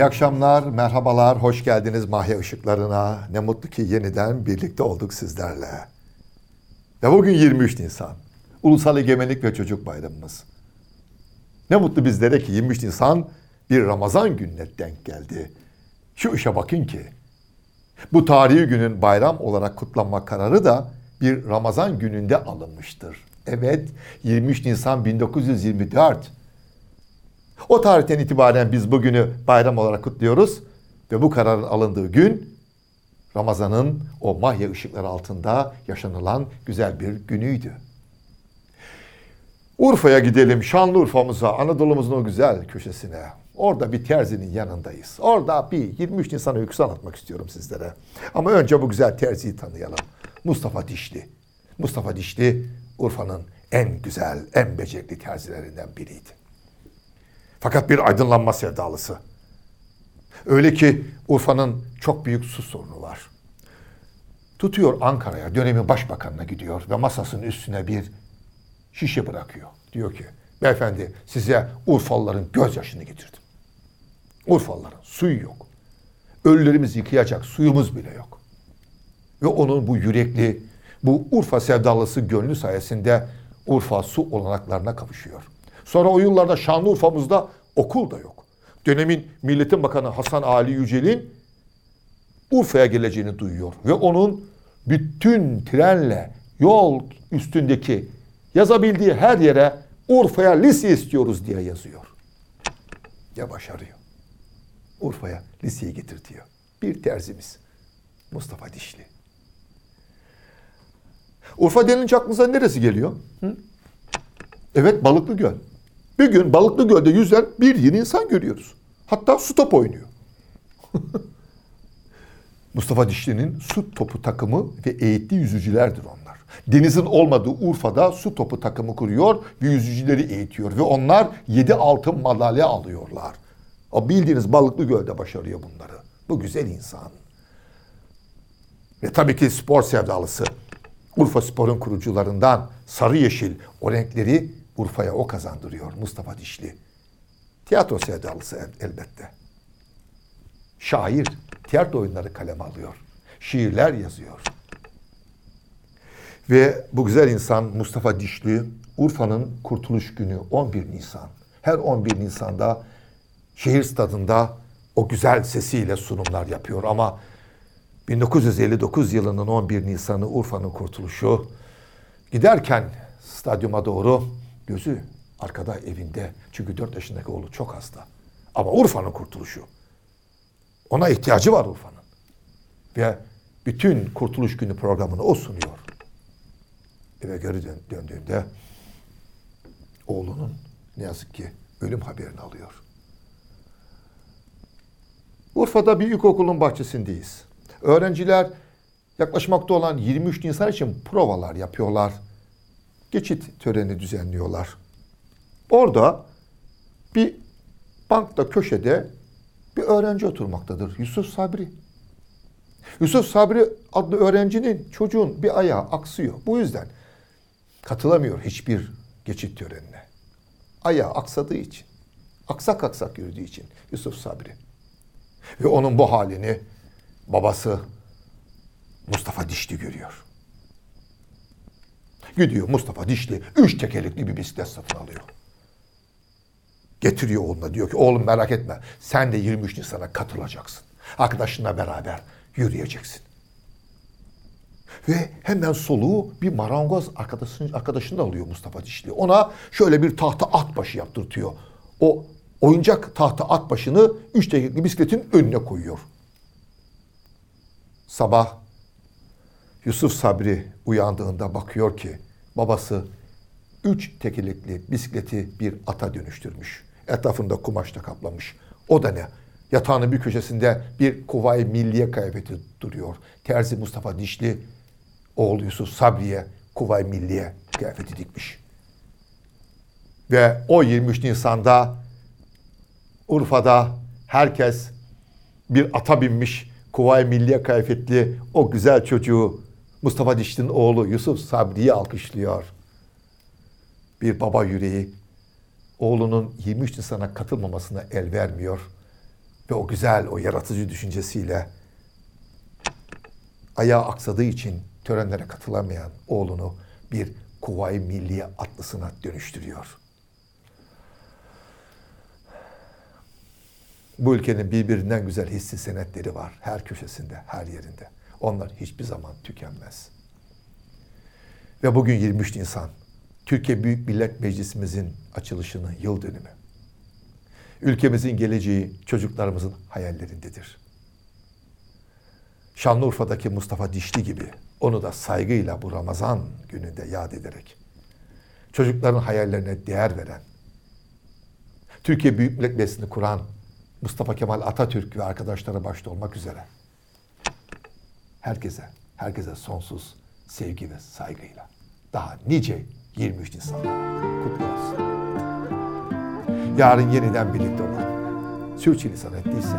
İyi akşamlar, merhabalar, hoş geldiniz Mahya Işıklarına. Ne mutlu ki yeniden birlikte olduk sizlerle. Ve bugün 23 Nisan, Ulusal Egemenlik ve Çocuk Bayramımız. Ne mutlu bizlere ki 23 Nisan bir Ramazan gününe denk geldi. Şu işe bakın ki, bu tarihi günün bayram olarak kutlanma kararı da bir Ramazan gününde alınmıştır. Evet, 23 Nisan 1924. O tarihten itibaren biz bugünü bayram olarak kutluyoruz ve bu kararın alındığı gün Ramazan'ın o mahya ışıkları altında yaşanılan güzel bir günüydü. Urfa'ya gidelim, Şanlıurfa'mıza, Anadolu'muzun o güzel köşesine. Orada bir terzinin yanındayız. Orada bir 23 Nisan öyküsü anlatmak istiyorum sizlere. Ama önce bu güzel terziyi tanıyalım. Mustafa Dişli. Mustafa Dişli, Urfa'nın en güzel, en becerikli terzilerinden biriydi. Fakat bir aydınlanma sevdalısı. Öyle ki Urfa'nın çok büyük su sorunu var. Tutuyor Ankara'ya, dönemin başbakanına gidiyor ve masasının üstüne bir şişe bırakıyor. Diyor ki, beyefendi size Urfalıların gözyaşını getirdim. Urfalıların suyu yok. Ölülerimizi yıkayacak suyumuz bile yok. Ve onun bu yürekli, bu Urfa sevdalısı gönlü sayesinde Urfa su olanaklarına kavuşuyor. Sonra o yıllarda Şanlıurfa'mızda okul da yok. Dönemin Milletin Bakanı Hasan Ali Yücel'in Urfa'ya geleceğini duyuyor. Ve onun bütün trenle yol üstündeki yazabildiği her yere Urfa'ya lise istiyoruz diye yazıyor. Ya başarıyor. Urfa'ya liseyi getirtiyor. Bir terzimiz. Mustafa Dişli. Urfa denince aklınıza neresi geliyor? Hı? Evet Balıklı Göl. Bir gün Balıklı Göl'de yüzen bir yeni insan görüyoruz. Hatta su top oynuyor. Mustafa Dişli'nin su topu takımı ve eğittiği yüzücülerdir onlar. Denizin olmadığı Urfa'da su topu takımı kuruyor ve yüzücüleri eğitiyor. Ve onlar yedi altın madalya alıyorlar. O bildiğiniz Balıklı Göl'de başarıyor bunları. Bu güzel insan. Ve tabii ki spor sevdalısı. Urfa Spor'un kurucularından sarı yeşil o renkleri Urfa'ya o kazandırıyor Mustafa Dişli. Tiyatro sevdalısı el, elbette. Şair, tiyatro oyunları kaleme alıyor. Şiirler yazıyor. Ve bu güzel insan Mustafa Dişli, Urfa'nın kurtuluş günü 11 Nisan. Her 11 Nisan'da şehir stadında o güzel sesiyle sunumlar yapıyor ama 1959 yılının 11 Nisan'ı Urfa'nın kurtuluşu giderken stadyuma doğru gözü arkada evinde. Çünkü 4 yaşındaki oğlu çok hasta. Ama Urfa'nın kurtuluşu. Ona ihtiyacı var Urfa'nın. Ve bütün kurtuluş günü programını o sunuyor. Eve geri dön döndüğünde oğlunun ne yazık ki ölüm haberini alıyor. Urfa'da bir ilkokulun bahçesindeyiz. Öğrenciler yaklaşmakta olan 23 Nisan için provalar yapıyorlar. Geçit töreni düzenliyorlar. Orada bir bankta köşede bir öğrenci oturmaktadır. Yusuf Sabri. Yusuf Sabri adlı öğrencinin çocuğun bir ayağı aksıyor. Bu yüzden katılamıyor hiçbir geçit törenine. Ayağı aksadığı için. Aksak aksak yürüdüğü için Yusuf Sabri. Ve onun bu halini babası Mustafa Dişli görüyor. Gidiyor Mustafa Dişli üç tekerlekli bir bisiklet satın alıyor. Getiriyor oğluna diyor ki oğlum merak etme sen de 23 Nisan'a katılacaksın. Arkadaşınla beraber yürüyeceksin. Ve hemen soluğu bir marangoz arkadaşın, arkadaşını alıyor Mustafa Dişli. Ona şöyle bir tahta at başı yaptırtıyor. O oyuncak tahta at başını üç tekerlekli bisikletin önüne koyuyor. Sabah Yusuf Sabri uyandığında bakıyor ki babası üç tekerlekli bisikleti bir ata dönüştürmüş. Etrafında kumaşla kaplamış. O da ne? Yatağının bir köşesinde bir kuvayi milliye kıyafeti duruyor. Terzi Mustafa Dişli oğlu Yusuf Sabri'ye kuvayi milliye kıyafeti dikmiş. Ve o 23 Nisan'da Urfa'da herkes bir ata binmiş Kuvayi Milliye kıyafetli o güzel çocuğu Mustafa Dişli'nin oğlu Yusuf Sabri'yi alkışlıyor. Bir baba yüreği oğlunun 23 Nisan'a katılmamasına el vermiyor ve o güzel, o yaratıcı düşüncesiyle ayağı aksadığı için törenlere katılamayan oğlunu bir Kuvayi Milliye atlısına dönüştürüyor. Bu ülkenin birbirinden güzel hissi senetleri var. Her köşesinde, her yerinde. Onlar hiçbir zaman tükenmez. Ve bugün 23 Nisan, Türkiye Büyük Millet Meclisimizin açılışının yıl dönümü. Ülkemizin geleceği çocuklarımızın hayallerindedir. Şanlıurfa'daki Mustafa Dişli gibi onu da saygıyla bu Ramazan gününde yad ederek çocukların hayallerine değer veren, Türkiye Büyük Millet Meclisi'ni kuran Mustafa Kemal Atatürk ve arkadaşları başta olmak üzere herkese, herkese sonsuz sevgi ve saygıyla daha nice 23 Nisan kutlu olsun. Yarın yeniden birlikte olalım. Sürçülisan ettiyse